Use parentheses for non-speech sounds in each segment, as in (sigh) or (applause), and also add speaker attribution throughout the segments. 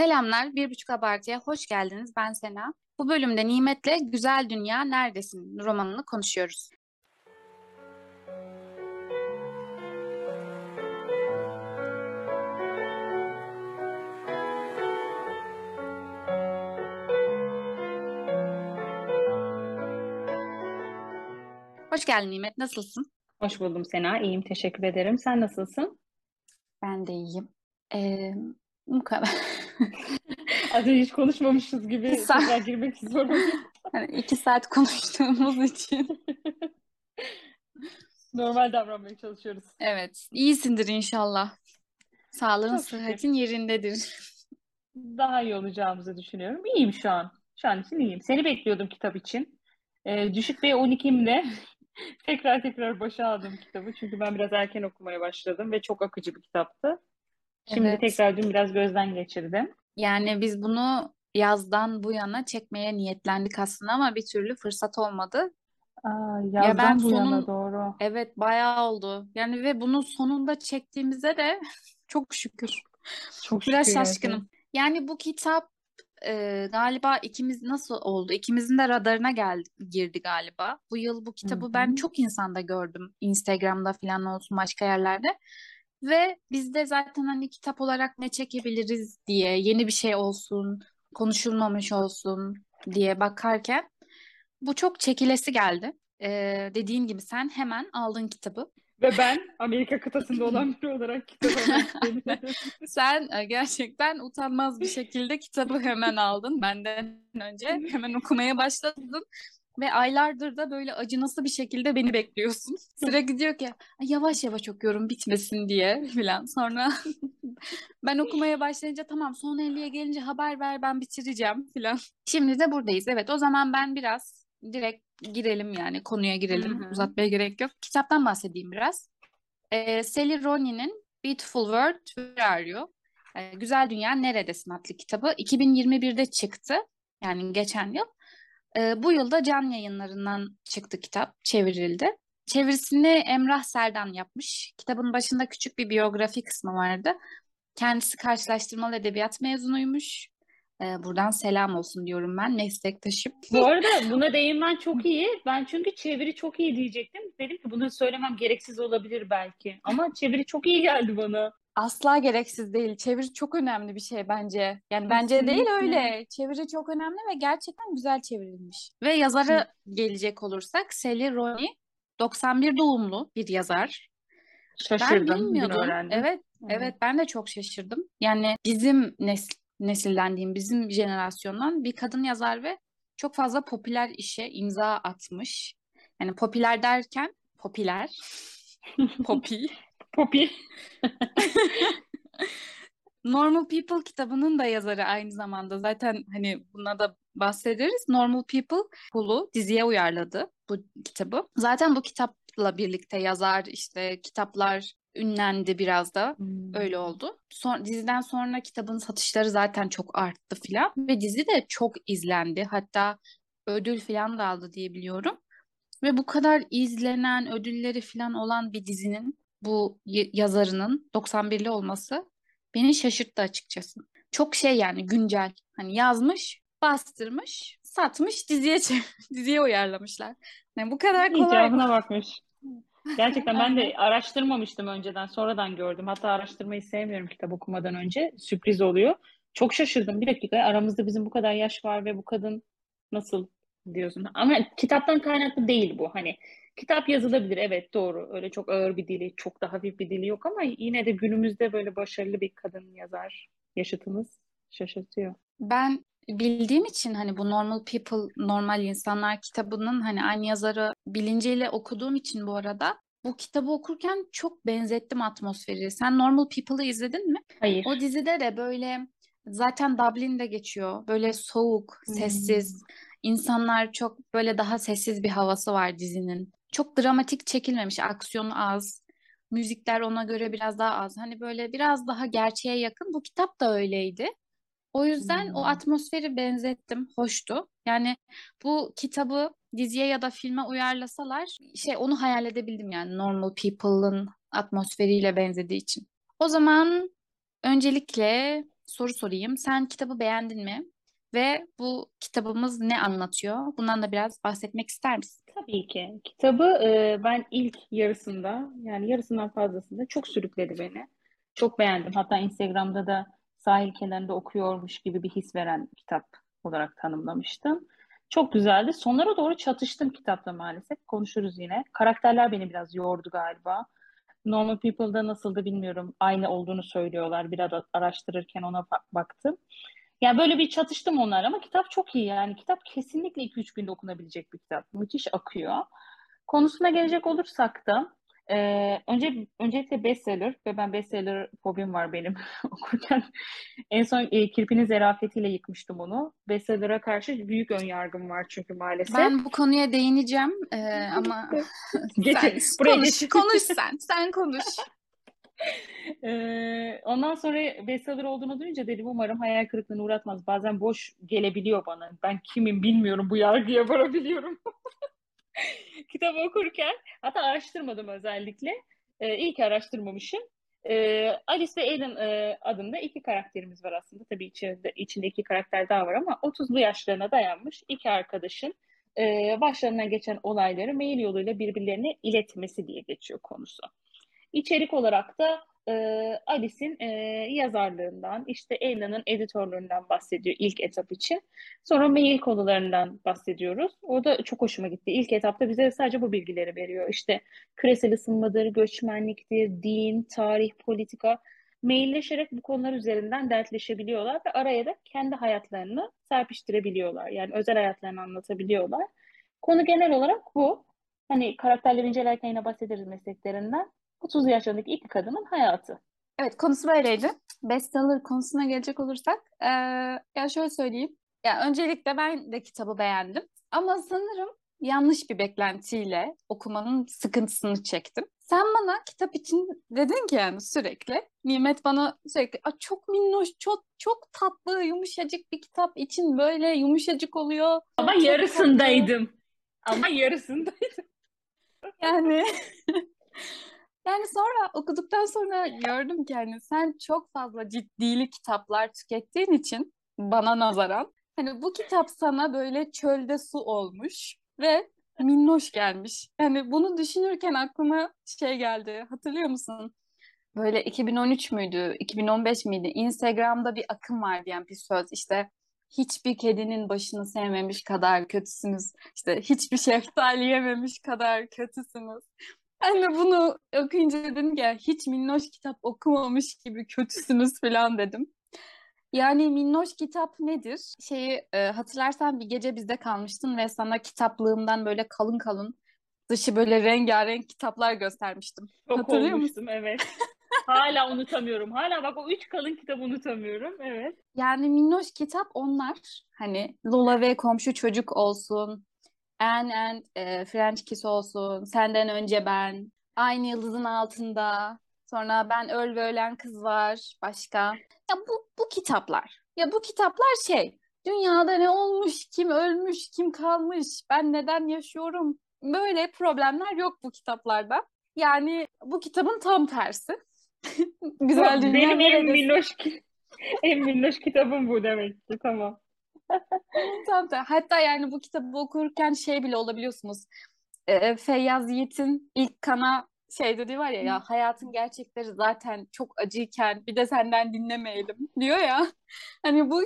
Speaker 1: Selamlar, Bir Buçuk Abartı'ya hoş geldiniz. Ben Sena. Bu bölümde Nimet'le Güzel Dünya Neredesin romanını konuşuyoruz. Hoş geldin Nimet, nasılsın?
Speaker 2: Hoş buldum Sena. İyiyim, teşekkür ederim. Sen nasılsın?
Speaker 1: Ben de iyiyim. Ee, bu kadar. (laughs) (laughs)
Speaker 2: Az önce hiç konuşmamışız gibi
Speaker 1: Sen-
Speaker 2: tekrar girmek istiyorum. (laughs)
Speaker 1: Hani iki saat konuştuğumuz için. (laughs)
Speaker 2: Normal davranmaya çalışıyoruz.
Speaker 1: Evet, iyisindir inşallah. Sağlığın,
Speaker 2: Çok şükür.
Speaker 1: sıhhatin yerindedir.
Speaker 2: Daha iyi olacağımızı düşünüyorum. İyiyim şu an. Şu an için iyiyim. Seni bekliyordum kitap için. Ee, düşük B12'imle tekrar tekrar başa aldım kitabı. Çünkü ben biraz erken okumaya başladım ve çok akıcı bir kitaptı. Şimdi
Speaker 1: Evet.
Speaker 2: tekrar dün biraz gözden geçirdim.
Speaker 1: Yani biz bunu yazdan bu yana çekmeye niyetlendik aslında ama bir türlü fırsat olmadı.
Speaker 2: Aa,
Speaker 1: ben
Speaker 2: yazdan bu yana doğru.
Speaker 1: Evet, bayağı oldu. Yani ve bunu sonunda çektiğimizde de (laughs) çok şükür.
Speaker 2: Çok
Speaker 1: Biraz
Speaker 2: şükür
Speaker 1: şaşkınım. Yani bu kitap e, galiba ikimiz nasıl oldu? İkimizin de radarına geldi, girdi galiba. Bu yıl bu kitabı
Speaker 2: Hı
Speaker 1: ben çok insanda gördüm. Instagram'da falan olsun başka yerlerde. Ve biz de zaten hani kitap olarak ne çekebiliriz diye yeni bir şey olsun, konuşulmamış olsun diye bakarken bu çok çekilesi geldi. E, dediğin gibi sen hemen aldın kitabı.
Speaker 2: Ve ben Amerika kıtasında olan biri olarak istedim. (laughs)
Speaker 1: Sen e, gerçekten utanmaz bir şekilde kitabı hemen aldın. Benden önce hemen okumaya başladın. Ve aylardır da böyle acınası bir şekilde beni bekliyorsun. (laughs) Sürekli diyor ki "Ay, yavaş yavaş okuyorum bitmesin diye filan. Sonra (laughs) ben okumaya başlayınca tamam son 50'ye gelince haber ver ben bitireceğim filan. Şimdi de buradayız. Evet o zaman ben biraz direkt girelim yani konuya girelim.
Speaker 2: Hı hı.
Speaker 1: Uzatmaya gerek yok. Kitaptan bahsedeyim biraz. Ee, Sally Rooney'nin Beautiful World Where Are You? Ee, Güzel Dünya Neredesin adlı kitabı 2021'de çıktı. Yani geçen yıl. Ee, bu yılda Can Yayınları'ndan çıktı kitap, çevrildi. Çevirisini Emrah Serdan yapmış. Kitabın başında küçük bir biyografi kısmı vardı. Kendisi karşılaştırmalı edebiyat mezunuymuş. Ee, buradan selam olsun diyorum ben meslektaşım.
Speaker 2: Bu arada buna değinmen çok iyi. Ben çünkü çeviri çok iyi diyecektim. Dedim ki bunu söylemem gereksiz olabilir belki. Ama çeviri çok iyi geldi bana.
Speaker 1: Asla gereksiz değil. Çeviri çok önemli bir şey bence. Yani bence değil öyle. Çeviri çok önemli ve gerçekten güzel çevrilmiş. Ve yazarı gelecek olursak Sally Rooney 91 doğumlu bir yazar. Ben
Speaker 2: Şaşırdım. Bugün
Speaker 1: bilmiyordum. Evet, evet ben de çok şaşırdım. Yani bizim nesil, nesilden diyeyim, bizim jenerasyondan bir kadın yazar ve çok fazla popüler işe imza atmış. Yani popüler derken popüler, (laughs) popi.
Speaker 2: Poppy. (laughs)
Speaker 1: Normal People kitabının da yazarı aynı zamanda. Zaten hani buna da bahsederiz. Normal People Hulu diziye uyarladı bu kitabı. Zaten bu kitapla birlikte yazar işte kitaplar ünlendi biraz da. Öyle oldu. Son, diziden sonra kitabın satışları zaten çok arttı filan ve dizi de çok izlendi. Hatta ödül filan da aldı diye biliyorum. Ve bu kadar izlenen, ödülleri filan olan bir dizinin bu yazarının 91'li olması beni şaşırttı açıkçası. Çok şey yani güncel. Hani yazmış, bastırmış, satmış, diziye (laughs) diziye uyarlamışlar. Yani bu kadar kolay.
Speaker 2: İcabına (laughs) bakmış. Gerçekten ben de araştırmamıştım önceden. Sonradan gördüm. Hatta araştırmayı sevmiyorum kitap okumadan önce. Sürpriz oluyor. Çok şaşırdım. Bir dakika aramızda bizim bu kadar yaş var ve bu kadın nasıl diyorsun. Ama kitaptan kaynaklı değil bu. Hani kitap yazılabilir. Evet doğru. Öyle çok ağır bir dili, çok da hafif bir dili yok ama yine de günümüzde böyle başarılı bir kadın yazar yaşıtımız şaşırtıyor.
Speaker 1: Ben bildiğim için hani bu Normal People, Normal İnsanlar kitabının hani aynı yazarı bilinciyle okuduğum için bu arada bu kitabı okurken çok benzettim atmosferi. Sen Normal People'ı izledin mi?
Speaker 2: Hayır.
Speaker 1: O dizide de böyle zaten Dublin'de geçiyor. Böyle soğuk, sessiz. İnsanlar çok böyle daha sessiz bir havası var dizinin. Çok dramatik çekilmemiş, aksiyon az. Müzikler ona göre biraz daha az. Hani böyle biraz daha gerçeğe yakın. Bu kitap da öyleydi. O yüzden o
Speaker 2: Hmm.
Speaker 1: atmosferi benzettim. Hoştu. Yani bu kitabı diziye ya da filme uyarlasalar şey onu hayal edebildim yani Normal People'ın atmosferiyle benzediği için. O zaman öncelikle soru sorayım. Sen kitabı beğendin mi? Ve bu kitabımız ne anlatıyor? Bundan da biraz bahsetmek ister misin?
Speaker 2: Tabii ki. Kitabı e, ben ilk yarısında yani yarısından fazlasında çok sürükledi beni. Çok beğendim. Hatta Instagram'da da sahil kenarında okuyormuş gibi bir his veren kitap olarak tanımlamıştım. Çok güzeldi. Sonlara doğru çatıştım kitapta maalesef. Konuşuruz yine. Karakterler beni biraz yordu galiba. Normal People'da nasıldı bilmiyorum. Aynı olduğunu söylüyorlar. Biraz araştırırken ona baktım. Yani böyle bir çatıştım onlar ama kitap çok iyi yani. Kitap kesinlikle 2-3 günde okunabilecek bir kitap. Müthiş akıyor. Konusuna gelecek olursak da ee, önce öncelikle bestseller ve ben bestseller fobim var benim (laughs) okurken. En son e, Kirpi'nin zerafetiyle yıkmıştım onu. Bestseller'a karşı büyük ön yargım var çünkü maalesef.
Speaker 1: Ben bu konuya değineceğim ee, ama (laughs) (laughs) sen buraya konuş, konuş sen, sen konuş. (laughs)
Speaker 2: Ondan sonra bestseller olduğunu duyunca dedim umarım hayal kırıklığına uğratmaz. Bazen boş gelebiliyor bana. Ben kimim bilmiyorum bu yargıya varabiliyorum. (laughs) Kitabı okurken hatta araştırmadım özellikle. Ee, iyi ki araştırmamışım. Ee, Alice ve Aiden e, adında iki karakterimiz var aslında. Tabii içinde, içinde iki karakter daha var ama 30'lu yaşlarına dayanmış iki arkadaşın e, başlarından geçen olayları mail yoluyla birbirlerine iletmesi diye geçiyor konusu. İçerik olarak da e, Alice'in e, yazarlığından, işte Ella'nın editörlüğünden bahsediyor ilk etap için. Sonra mail konularından bahsediyoruz. O da çok hoşuma gitti. İlk etapta bize sadece bu bilgileri veriyor. İşte küresel ısınmadır, göçmenliktir, din, tarih, politika. Mailleşerek bu konular üzerinden dertleşebiliyorlar ve araya da kendi hayatlarını serpiştirebiliyorlar. Yani özel hayatlarını anlatabiliyorlar. Konu genel olarak bu. Hani karakterleri incelerken yine bahsederiz mesleklerinden. 30 yaşındaki iki kadının hayatı.
Speaker 1: Evet konusu böyleydi. Bestseller konusuna gelecek olursak ee, ya şöyle söyleyeyim. Ya öncelikle ben de kitabı beğendim. Ama sanırım yanlış bir beklentiyle okumanın sıkıntısını çektim. Sen bana kitap için dedin ki yani sürekli. Nimet bana sürekli çok minnoş, çok çok tatlı, yumuşacık bir kitap için böyle yumuşacık oluyor.
Speaker 2: Ama yarısındaydım. Ama yarısındaydım.
Speaker 1: Yani (laughs) Yani sonra okuduktan sonra gördüm ki hani sen çok fazla ciddili kitaplar tükettiğin için bana nazaran hani bu kitap sana böyle çölde su olmuş ve minnoş gelmiş. Yani bunu düşünürken aklıma şey geldi. Hatırlıyor musun? Böyle 2013 müydü, 2015 miydi? Instagram'da bir akım var diyen bir söz. İşte hiçbir kedinin başını sevmemiş kadar kötüsünüz. İşte hiçbir şeftali yememiş kadar kötüsünüz. Ben de bunu okuyunca dedim ki hiç minnoş kitap okumamış gibi kötüsünüz falan dedim. Yani minnoş kitap nedir? Şeyi e, hatırlarsan bir gece bizde kalmıştın ve sana kitaplığımdan böyle kalın kalın dışı böyle rengarenk kitaplar göstermiştim.
Speaker 2: Çok Hatırlıyor olmuştum musun? evet. Hala unutamıyorum. Hala bak o üç kalın kitabı unutamıyorum. Evet.
Speaker 1: Yani minnoş kitap onlar. Hani Lola ve komşu çocuk olsun. Anne and e, French Kiss olsun, Senden Önce Ben, Aynı Yıldızın Altında, sonra Ben Öl ve Ölen Kız var, başka. Ya bu, bu kitaplar. Ya bu kitaplar şey, dünyada ne olmuş, kim ölmüş, kim kalmış, ben neden yaşıyorum? Böyle problemler yok bu kitaplarda. Yani bu kitabın tam tersi. (laughs)
Speaker 2: Güzel dünya Benim en minnoş, (laughs) en minnoş kitabım bu demek ki, tamam. (laughs)
Speaker 1: Tamam tamam. Hatta yani bu kitabı okurken şey bile olabiliyorsunuz. E, Feyyaz Yiğit'in ilk kana şey dediği var ya ya hayatın gerçekleri zaten çok acıyken bir de senden dinlemeyelim diyor ya. (laughs) Hani bu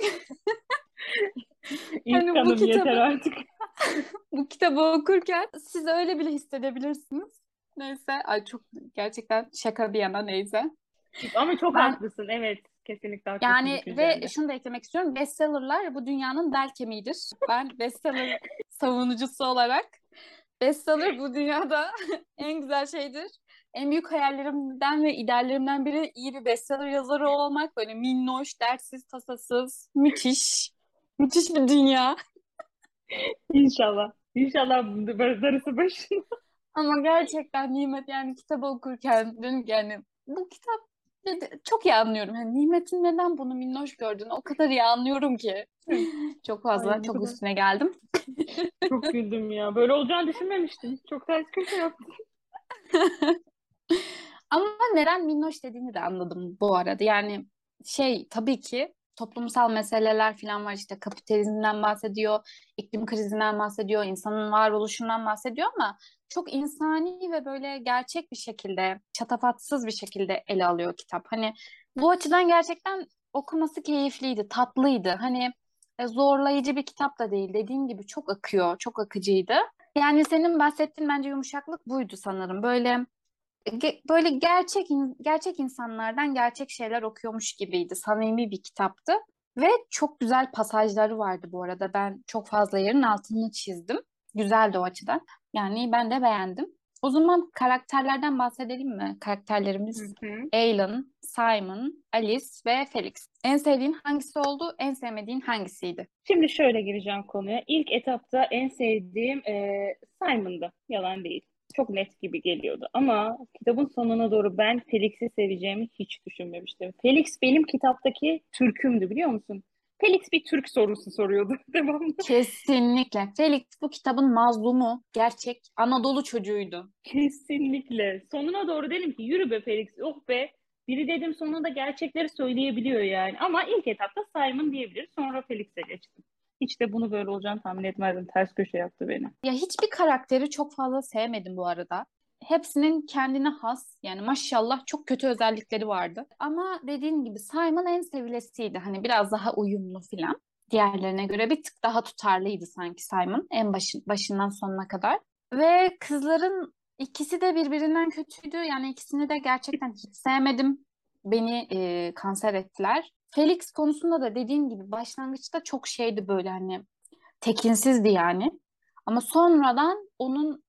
Speaker 2: İlk hani bu kitabı, yeter artık. (laughs)
Speaker 1: bu kitabı okurken siz öyle bile hissedebilirsiniz. Neyse, ay çok gerçekten şaka bir yana neyse.
Speaker 2: Ama çok ben, haklısın, evet. Kesinlikle haklısın.
Speaker 1: Yani ve şunu da eklemek istiyorum. Bestseller'lar bu dünyanın bel kemiğidir. Ben bestseller (laughs) savunucusu olarak bestseller (laughs) bu dünyada (laughs) en güzel şeydir. En büyük hayallerimden ve ideallerimden biri iyi bir bestseller yazarı olmak. Böyle minnoş, dertsiz, tasasız, müthiş. Müthiş bir dünya.
Speaker 2: İnşallah. İnşallah darısı başına.
Speaker 1: Ama gerçekten Nimet yani kitabı okurken dedim yani bu kitap çok iyi anlıyorum. Yani Nimet'in neden bunu minnoş gördüğünü o kadar iyi anlıyorum ki. (laughs) çok fazla, Ay, çok üstüne geldim. (laughs)
Speaker 2: çok güldüm ya. Böyle olacağını düşünmemiştim. Çok ters köşe yaptım. (laughs)
Speaker 1: Ama neden minnoş dediğini de anladım bu arada. Yani şey tabii ki toplumsal meseleler falan var işte kapitalizmden bahsediyor, iklim krizinden bahsediyor, insanın varoluşundan bahsediyor ama çok insani ve böyle gerçek bir şekilde, çatapatsız bir şekilde ele alıyor kitap. Hani bu açıdan gerçekten okuması keyifliydi, tatlıydı. Hani e, zorlayıcı bir kitap da değil. Dediğim gibi çok akıyor, çok akıcıydı. Yani senin bahsettiğin bence yumuşaklık buydu sanırım. Böyle böyle gerçek gerçek insanlardan gerçek şeyler okuyormuş gibiydi. Samimi bir kitaptı ve çok güzel pasajları vardı bu arada. Ben çok fazla yerin altını çizdim. Güzeldi o açıdan. Yani ben de beğendim. O zaman karakterlerden bahsedelim mi? Karakterlerimiz hı hı. Alan, Simon, Alice ve Felix. En sevdiğin hangisi oldu? En sevmediğin hangisiydi?
Speaker 2: Şimdi şöyle gireceğim konuya. İlk etapta en sevdiğim e, Simon'dı. Yalan değil çok net gibi geliyordu. Ama kitabın sonuna doğru ben Felix'i seveceğimi hiç düşünmemiştim. Felix benim kitaptaki Türk'ümdü biliyor musun? Felix bir Türk sorusu soruyordu (laughs) devamlı.
Speaker 1: Kesinlikle. Felix bu kitabın mazlumu, gerçek Anadolu çocuğuydu.
Speaker 2: Kesinlikle. Sonuna doğru dedim ki yürü be Felix, oh be. Biri dedim sonunda gerçekleri söyleyebiliyor yani. Ama ilk etapta Simon diyebilir. Sonra Felix'e geçtim. Hiç de bunu böyle olacağını tahmin etmezdim. Ters köşe yaptı beni.
Speaker 1: Ya hiçbir karakteri çok fazla sevmedim bu arada. Hepsinin kendine has yani maşallah çok kötü özellikleri vardı. Ama dediğin gibi Simon en sevilesiydi. Hani biraz daha uyumlu filan. Diğerlerine göre bir tık daha tutarlıydı sanki Simon en başın, başından sonuna kadar. Ve kızların ikisi de birbirinden kötüydü. Yani ikisini de gerçekten hiç sevmedim. Beni e, kanser ettiler. Felix konusunda da dediğin gibi başlangıçta çok şeydi böyle hani tekinsizdi yani. Ama sonradan onun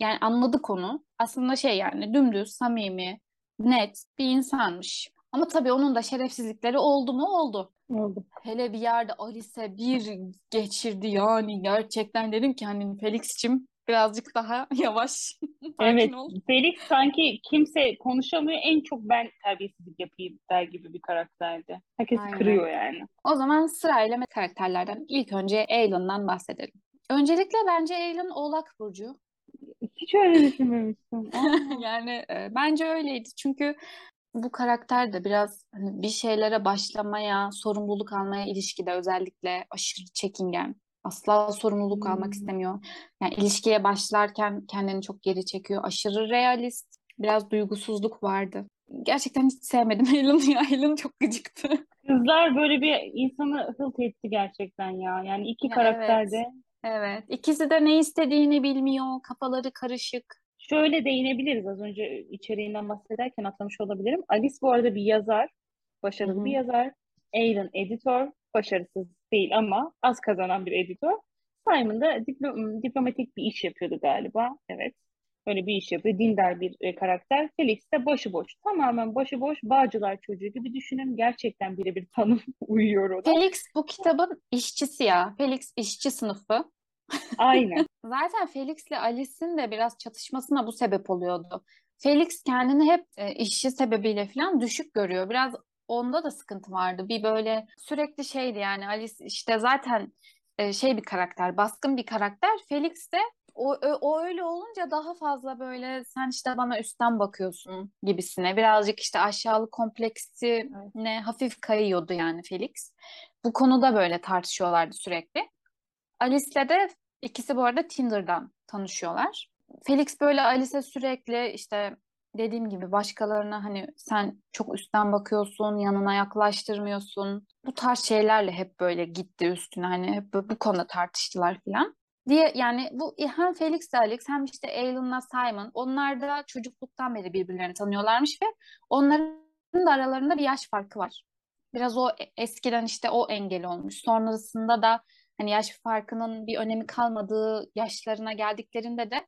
Speaker 1: yani anladık onu. Aslında şey yani dümdüz, samimi, net bir insanmış. Ama tabii onun da şerefsizlikleri oldu mu oldu.
Speaker 2: Oldu.
Speaker 1: Hele bir yerde Alice bir geçirdi yani gerçekten dedim ki hani Felix'cim birazcık daha (laughs) yavaş.
Speaker 2: evet. Ol. Felix sanki kimse konuşamıyor. En çok ben terbiyesizlik yapayım der gibi bir karakterdi. Herkes Aynen. kırıyor yani.
Speaker 1: O zaman sırayla karakterlerden ilk önce Aelin'dan bahsedelim. Öncelikle bence Aelin Oğlak Burcu.
Speaker 2: Hiç öyle düşünmemiştim. (laughs)
Speaker 1: yani e, bence öyleydi. Çünkü bu karakter de biraz hani bir şeylere başlamaya, sorumluluk almaya ilişkide özellikle aşırı çekingen. Asla sorumluluk hmm. almak istemiyor. Yani ilişkiye başlarken kendini çok geri çekiyor. Aşırı realist, biraz duygusuzluk vardı. Gerçekten hiç sevmedim Alan'ı ya. Alan çok gıcıktı.
Speaker 2: Kızlar böyle bir insanı hılt etti gerçekten ya. Yani iki ya karakter de.
Speaker 1: Evet. evet. İkisi de ne istediğini bilmiyor. Kafaları karışık.
Speaker 2: Şöyle değinebiliriz az önce içeriğinden bahsederken atlamış olabilirim. Alice bu arada bir yazar. Başarılı Hı-hı. bir yazar. Alan editör başarısız değil ama az kazanan bir editör. Simon da diplo diplomatik bir iş yapıyordu galiba. Evet. Öyle bir iş yapıyor. Dindar bir e, karakter. Felix de başıboş. Tamamen başıboş. Bağcılar çocuğu gibi düşünün. Gerçekten birebir tanım (laughs) uyuyor ona.
Speaker 1: Felix bu kitabın işçisi ya. Felix işçi sınıfı.
Speaker 2: Aynen. (laughs)
Speaker 1: Zaten Felix ile Alice'in de biraz çatışmasına bu sebep oluyordu. Felix kendini hep e, işçi sebebiyle falan düşük görüyor. Biraz onda da sıkıntı vardı. Bir böyle sürekli şeydi yani Alice işte zaten e, şey bir karakter, baskın bir karakter. Felix de o, o öyle olunca daha fazla böyle sen işte bana üstten bakıyorsun gibisine. Birazcık işte aşağılık kompleksi ne hafif kayıyordu yani Felix. Bu konuda böyle tartışıyorlardı sürekli. Alice'le de ikisi bu arada Tinder'dan tanışıyorlar. Felix böyle Alice'e sürekli işte dediğim gibi başkalarına hani sen çok üstten bakıyorsun, yanına yaklaştırmıyorsun. Bu tarz şeylerle hep böyle gitti üstüne hani hep bu konuda tartıştılar filan. Diye yani bu hem Felix de Alex hem işte Alan'la Simon onlar da çocukluktan beri birbirlerini tanıyorlarmış ve onların da aralarında bir yaş farkı var. Biraz o e, eskiden işte o engel olmuş. Sonrasında da hani yaş farkının bir önemi kalmadığı yaşlarına geldiklerinde de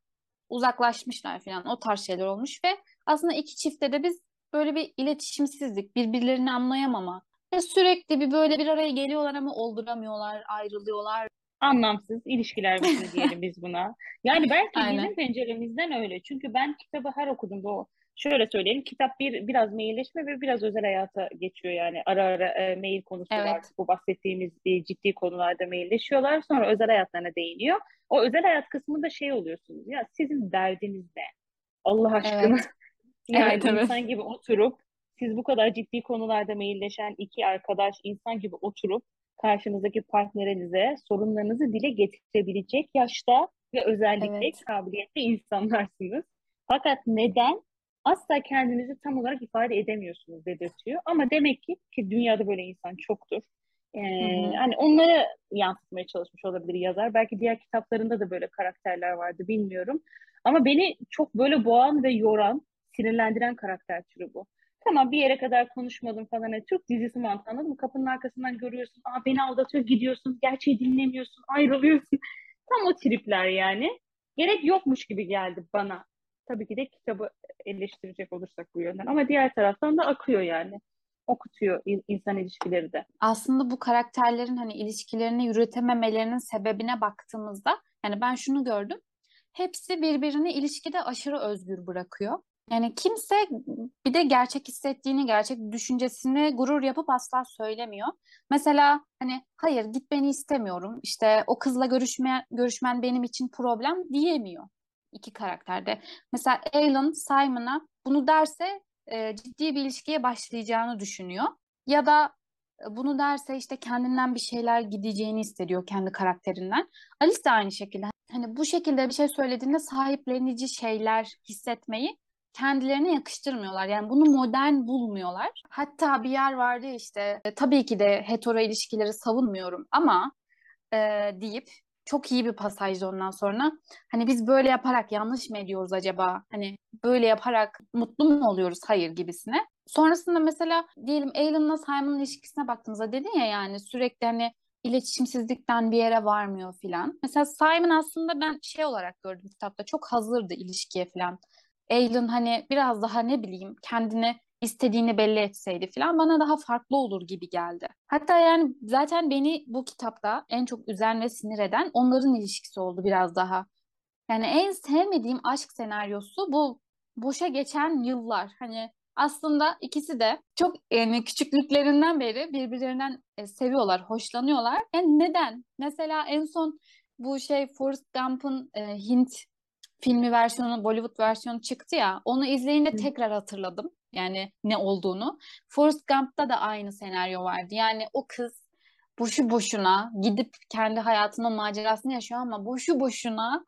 Speaker 1: uzaklaşmışlar falan o tarz şeyler olmuş ve aslında iki çiftte de biz böyle bir iletişimsizlik, birbirlerini anlayamama ve sürekli bir böyle bir araya geliyorlar ama olduramıyorlar, ayrılıyorlar.
Speaker 2: Anlamsız ilişkiler biçimi (laughs) diyelim biz buna. Yani belki Aynen. bizim penceremizden öyle. Çünkü ben kitabı her okudum bu şöyle söyleyelim kitap bir biraz mailleşme ve biraz özel hayata geçiyor yani ara ara e, mail konusu evet. var bu bahsettiğimiz e, ciddi konularda mailleşiyorlar sonra özel hayatlarına değiniyor o özel hayat kısmında şey oluyorsunuz ya sizin derdiniz ne Allah aşkına evet. (laughs) yani evet, insan evet. gibi oturup siz bu kadar ciddi konularda mailleşen iki arkadaş insan gibi oturup karşınızdaki partnerinize sorunlarınızı dile getirebilecek yaşta ve özellikle
Speaker 1: Evet.
Speaker 2: kabiliyetli insanlarsınız. Fakat neden? Asla kendinizi tam olarak ifade edemiyorsunuz dedirtiyor. Ama demek ki ki dünyada böyle insan çoktur. Ee,
Speaker 1: Hı hı.
Speaker 2: hani onları yansıtmaya çalışmış olabilir yazar. Belki diğer kitaplarında da böyle karakterler vardı bilmiyorum. Ama beni çok böyle boğan ve yoran, sinirlendiren karakter türü bu. Tamam bir yere kadar konuşmadım falan. Hani Türk dizisi mantığı anladın mı? Kapının arkasından görüyorsun. Aa beni aldatıyor gidiyorsun. Gerçeği dinlemiyorsun. Ayrılıyorsun. (laughs) Tam o tripler yani. Gerek yokmuş gibi geldi bana. Tabii ki de kitabı eleştirecek olursak bu yönden. Ama diğer taraftan da akıyor yani. Okutuyor in- insan ilişkileri de.
Speaker 1: Aslında bu karakterlerin hani ilişkilerini yürütememelerinin sebebine baktığımızda yani ben şunu gördüm. Hepsi birbirini ilişkide aşırı özgür bırakıyor. Yani kimse bir de gerçek hissettiğini, gerçek düşüncesini gurur yapıp asla söylemiyor. Mesela hani hayır gitmeni istemiyorum. İşte o kızla görüşme, görüşmen benim için problem diyemiyor iki karakterde. Mesela Alan Simon'a bunu derse e, ciddi bir ilişkiye başlayacağını düşünüyor. Ya da e, bunu derse işte kendinden bir şeyler gideceğini hissediyor kendi karakterinden. Alice de aynı şekilde. Hani bu şekilde bir şey söylediğinde sahiplenici şeyler hissetmeyi kendilerine yakıştırmıyorlar. Yani bunu modern bulmuyorlar. Hatta bir yer vardı işte e, tabii ki de hetero ilişkileri savunmuyorum ama e, deyip çok iyi bir pasajdı ondan sonra. Hani biz böyle yaparak yanlış mı ediyoruz acaba? Hani böyle yaparak mutlu mu oluyoruz? Hayır gibisine. Sonrasında mesela diyelim Alan'la Simon'ın ilişkisine baktığımızda dedin ya yani sürekli hani iletişimsizlikten bir yere varmıyor filan. Mesela Simon aslında ben şey olarak gördüm kitapta çok hazırdı ilişkiye filan. Alan hani biraz daha ne bileyim kendini istediğini belli etseydi falan bana daha farklı olur gibi geldi. Hatta yani zaten beni bu kitapta en çok üzen ve sinir eden onların ilişkisi oldu biraz daha. Yani en sevmediğim aşk senaryosu bu boşa geçen yıllar. Hani aslında ikisi de çok yani küçüklüklerinden beri birbirlerinden e, seviyorlar, hoşlanıyorlar. Yani neden? Mesela en son bu şey Forrest Gump'ın e, Hint filmi versiyonu, Bollywood versiyonu çıktı ya. Onu izleyince tekrar hatırladım. Yani ne olduğunu. Forrest Gump'ta da aynı senaryo vardı. Yani o kız boşu boşuna gidip kendi hayatının macerasını yaşıyor ama boşu boşuna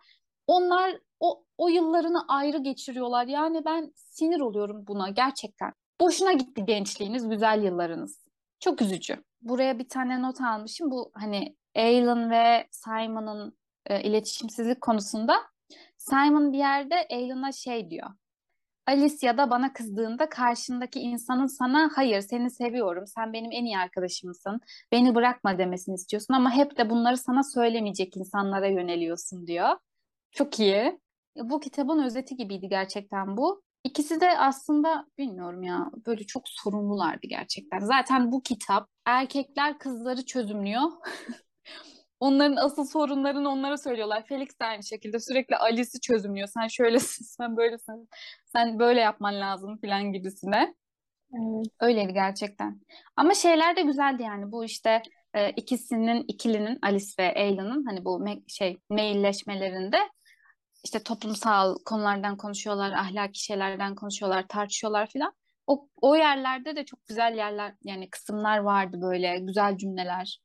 Speaker 1: onlar o, o yıllarını ayrı geçiriyorlar. Yani ben sinir oluyorum buna gerçekten. Boşuna gitti gençliğiniz, güzel yıllarınız. Çok üzücü. Buraya bir tane not almışım. Bu hani Alan ve Simon'ın e, iletişimsizlik konusunda Simon bir yerde Alan'a şey diyor. Alice ya da bana kızdığında karşındaki insanın sana hayır seni seviyorum, sen benim en iyi arkadaşımsın, beni bırakma demesini istiyorsun ama hep de bunları sana söylemeyecek insanlara yöneliyorsun diyor. Çok iyi. Bu kitabın özeti gibiydi gerçekten bu. İkisi de aslında bilmiyorum ya böyle çok sorumlulardı gerçekten. Zaten bu kitap erkekler kızları çözümlüyor. (laughs) Onların asıl sorunlarını onlara söylüyorlar. Felix de aynı şekilde sürekli Alice'i çözümlüyor. Sen şöylesin, (laughs) sen böylesin, sen böyle yapman lazım falan gibisine.
Speaker 2: Evet.
Speaker 1: Öyleydi gerçekten. Ama şeyler de güzeldi yani bu işte e, ikisinin ikilinin Alice ve Alan'ın hani bu me- şey mailleşmelerinde işte toplumsal konulardan konuşuyorlar, ahlaki şeylerden konuşuyorlar, tartışıyorlar filan. O, o yerlerde de çok güzel yerler yani kısımlar vardı böyle güzel cümleler.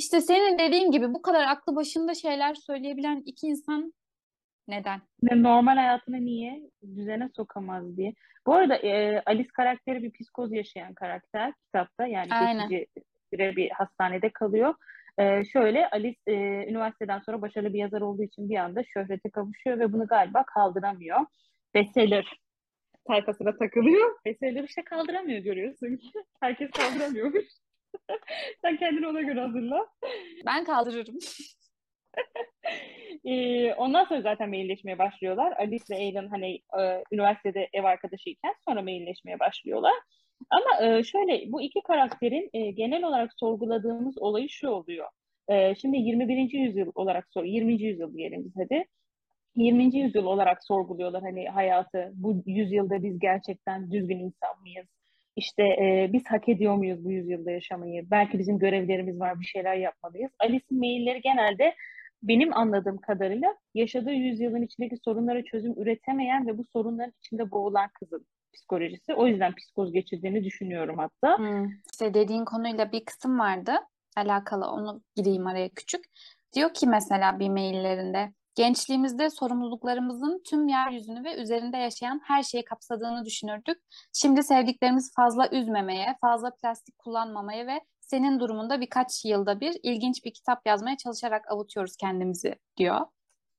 Speaker 1: İşte senin dediğin gibi bu kadar aklı başında şeyler söyleyebilen iki insan neden?
Speaker 2: Normal hayatını niye düzene sokamaz diye. Bu arada e, Alice karakteri bir psikoz yaşayan karakter kitapta. Yani
Speaker 1: Aynen.
Speaker 2: geçici süre bir hastanede kalıyor. E, şöyle Alice e, üniversiteden sonra başarılı bir yazar olduğu için bir anda şöhrete kavuşuyor ve bunu galiba kaldıramıyor. Bestseller sayfasına takılıyor. Bestseller işte kaldıramıyor görüyorsun ki. Herkes kaldıramıyormuş. (laughs) Sen kendini ona göre hazırla.
Speaker 1: Ben kaldırırım. (laughs)
Speaker 2: Ee, ondan sonra zaten mailleşmeye başlıyorlar. Alice ve Alan hani e, üniversitede ev arkadaşıyken sonra mailleşmeye başlıyorlar. Ama e, şöyle bu iki karakterin e, genel olarak sorguladığımız olayı şu oluyor. E, şimdi 21. yüzyıl olarak sor 20. yüzyıl diyelim biz hadi. 20. yüzyıl olarak sorguluyorlar hani hayatı. Bu yüzyılda biz gerçekten düzgün insan mıyız? İşte e, biz hak ediyor muyuz bu yüzyılda yaşamayı? Belki bizim görevlerimiz var, bir şeyler yapmalıyız. Alice'in mailleri genelde benim anladığım kadarıyla yaşadığı yüzyılın içindeki sorunlara çözüm üretemeyen ve bu sorunların içinde boğulan kızın psikolojisi. O yüzden psikoz geçirdiğini düşünüyorum hatta.
Speaker 1: Hmm. İşte dediğin konuyla bir kısım vardı alakalı onu gireyim araya küçük. Diyor ki mesela bir maillerinde gençliğimizde sorumluluklarımızın tüm yeryüzünü ve üzerinde yaşayan her şeyi kapsadığını düşünürdük. Şimdi sevdiklerimizi fazla üzmemeye, fazla plastik kullanmamaya ve senin durumunda birkaç yılda bir ilginç bir kitap yazmaya çalışarak avutuyoruz kendimizi diyor.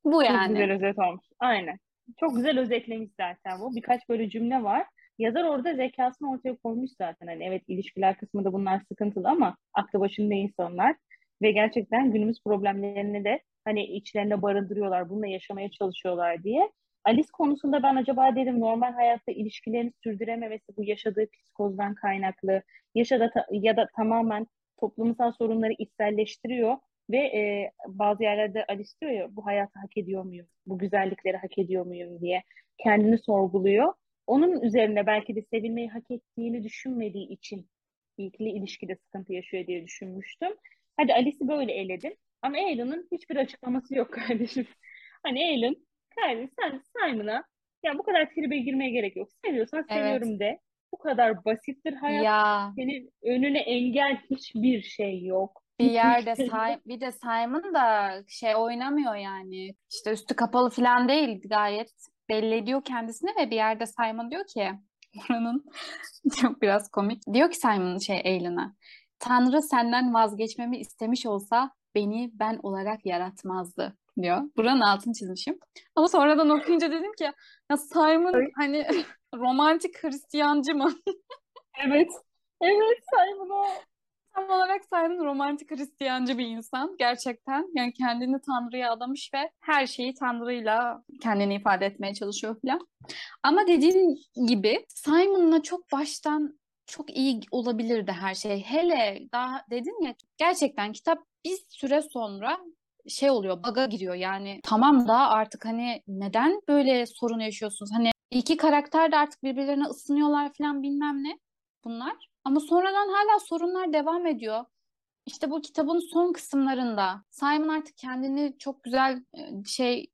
Speaker 1: Bu yani.
Speaker 2: Çok güzel özet olmuş. Aynen. Çok güzel özetlemiş zaten bu. Birkaç böyle cümle var. Yazar orada zekasını ortaya koymuş zaten. Hani evet ilişkiler kısmında bunlar sıkıntılı ama aklı başında insanlar ve gerçekten günümüz problemlerini de hani içlerine barındırıyorlar. Bununla yaşamaya çalışıyorlar diye. Alice konusunda ben acaba dedim normal hayatta ilişkilerini sürdürememesi bu yaşadığı psikozdan kaynaklı yaşadı ya da tamamen toplumsal sorunları içselleştiriyor ve e, bazı yerlerde Alice diyor ya bu hayatı hak ediyor muyum? Bu güzellikleri hak ediyor muyum diye kendini sorguluyor. Onun üzerine belki de sevilmeyi hak ettiğini düşünmediği için ikili ilişkide sıkıntı yaşıyor diye düşünmüştüm. Hadi Alice'i böyle eledim. Ama Alan'ın hiçbir açıklaması yok (laughs) kardeşim. Hani Alan, kardeşim sen Simon'a ya bu kadar tribe girmeye gerek yok. Seviyorsan seviyorum evet. de. Bu kadar basittir hayat. Ya. Senin önüne engel hiçbir şey yok.
Speaker 1: Bir (laughs) yerde şey bir de Simon da şey oynamıyor yani. İşte üstü kapalı falan değil gayet belli ediyor kendisini ve bir yerde Simon diyor ki buranın (laughs) çok biraz komik. Diyor ki Simon şey Alan'a Tanrı senden vazgeçmemi istemiş olsa beni ben olarak yaratmazdı diyor. Buranın altını çizmişim. Ama sonradan okuyunca dedim ki ya Simon hani (laughs) romantik Hristiyancı mı? (laughs)
Speaker 2: evet. Evet Simon o.
Speaker 1: Tam olarak Simon romantik Hristiyancı bir insan. Gerçekten yani kendini Tanrı'ya adamış ve her şeyi Tanrı'yla kendini ifade etmeye çalışıyor falan. Ama dediğin gibi Simon'la çok baştan çok iyi olabilirdi her şey. Hele daha dedin ya gerçekten kitap bir süre sonra şey oluyor, baga giriyor yani. Tamam da artık hani neden böyle sorun yaşıyorsunuz? Hani iki karakter de artık birbirlerine ısınıyorlar falan bilmem ne bunlar. Ama sonradan hala sorunlar devam ediyor. İşte bu kitabın son kısımlarında Simon artık kendini çok güzel şey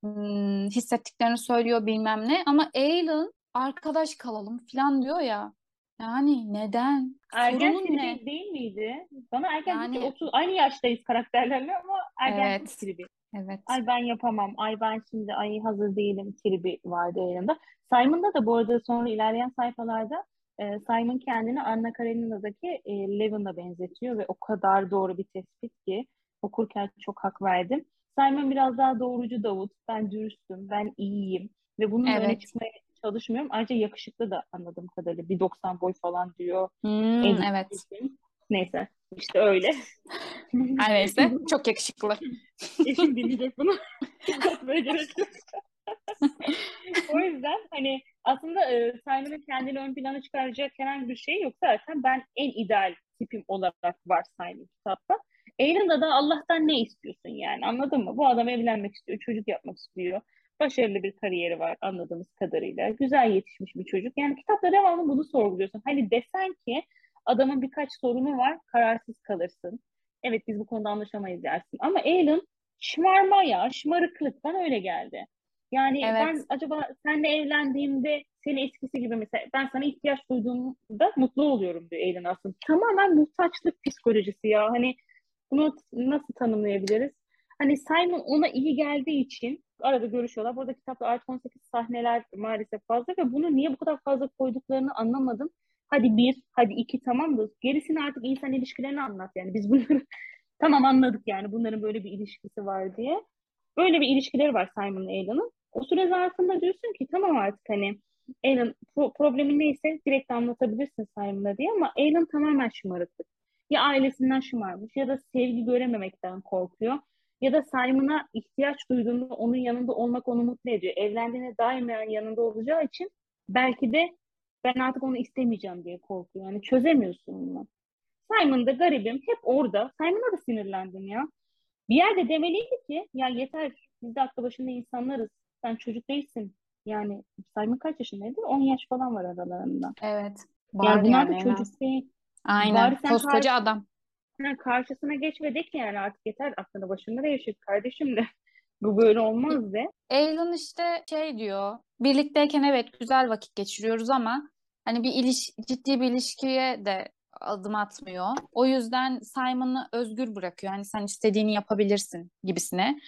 Speaker 1: hissettiklerini söylüyor bilmem ne ama Alan arkadaş kalalım falan diyor ya. Yani neden?
Speaker 2: Ergen Sorunun tribi ne? değil miydi? Bana ergen yani... 30 aynı yaştayız karakterlerle ama ergen evet. tribi. Evet. Ay ben yapamam. Ay ben şimdi ay hazır değilim tribi vardı yanında. Simon'da da bu arada sonra ilerleyen sayfalarda e, Simon kendini Anna Karenina'daki e, Levin'a benzetiyor ve o kadar doğru bir tespit ki okurken çok hak verdim. Simon biraz daha doğrucu Davut. Ben dürüstüm, ben iyiyim ve bunun evet. öne çıkmaya çalışmıyorum. Ayrıca yakışıklı da anladığım kadarıyla. Bir 90 boy falan diyor.
Speaker 1: Hmm, en evet.
Speaker 2: Için. Neyse işte öyle. (laughs)
Speaker 1: Her neyse çok yakışıklı. (laughs)
Speaker 2: Eşim dinleyecek bunu. (laughs) Gerek o yüzden hani aslında e, Simon'ın kendini ön plana çıkaracak herhangi bir şey yok. Zaten ben en ideal tipim olarak var Simon kitapta. Alan'da da Allah'tan ne istiyorsun yani anladın mı? Bu adam evlenmek istiyor, çocuk yapmak istiyor. Başarılı bir kariyeri var anladığımız kadarıyla. Güzel yetişmiş bir çocuk. Yani kitapta devamlı bunu sorguluyorsun. Hani desen ki adamın birkaç sorunu var, kararsız kalırsın. Evet biz bu konuda anlaşamayız dersin. Ama Alan şımarma ya, şımarıklıktan öyle geldi. Yani evet. ben acaba seninle evlendiğimde seni eskisi gibi mesela ben sana ihtiyaç duyduğumda mutlu oluyorum diyor Alan aslında. Tamamen muhtaçlık psikolojisi ya. Hani bunu nasıl tanımlayabiliriz? Hani Simon ona iyi geldiği için arada görüşüyorlar. Burada kitapta artı 18 sahneler maalesef fazla ve bunu niye bu kadar fazla koyduklarını anlamadım. Hadi bir, hadi iki tamam da gerisini artık insan ilişkilerini anlat yani. Biz bunları (laughs) tamam anladık yani bunların böyle bir ilişkisi var diye. Böyle bir ilişkileri var Simon'la Alan'ın. O süre zarfında diyorsun ki tamam artık hani Alan pro- problemi neyse direkt anlatabilirsin Simon'a diye ama Alan tamamen şımarıklık. Ya ailesinden şımarmış ya da sevgi görememekten korkuyor ya da Simon'a ihtiyaç duyduğunda onun yanında olmak onu mutlu ediyor. Evlendiğinde daima yanında olacağı için belki de ben artık onu istemeyeceğim diye korkuyor. Yani çözemiyorsun bunu. Simon da garibim hep orada. Simon'a da sinirlendim ya. Bir yerde demeliydi ki ya yeter biz de aklı başında insanlarız. Sen çocuk değilsin. Yani Simon kaç yaşındaydı? 10 yaş falan var aralarında.
Speaker 1: Evet.
Speaker 2: Var yani bunlar yani da çocuk değil.
Speaker 1: Aynen. Koskoca adam.
Speaker 2: Ha, karşısına geç de ki yani artık yeter aklını başında değişir kardeşim de. (laughs) Bu böyle olmaz de.
Speaker 1: Aylin işte şey diyor. Birlikteyken evet güzel vakit geçiriyoruz ama Hani bir iliş ciddi bir ilişkiye de adım atmıyor. O yüzden Simon'ı özgür bırakıyor. Hani sen istediğini yapabilirsin gibisine.